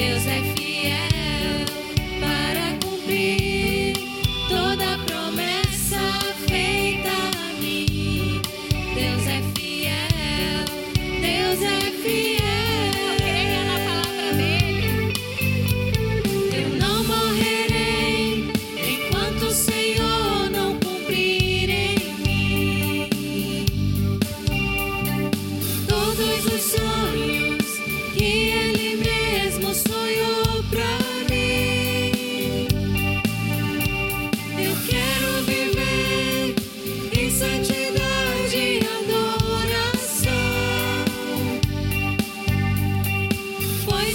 Deus é fiel.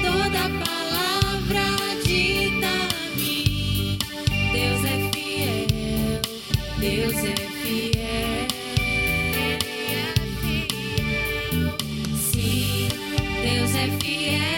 toda palavra dita a mim. Deus é fiel, Deus é fiel. É Sim, Deus é fiel.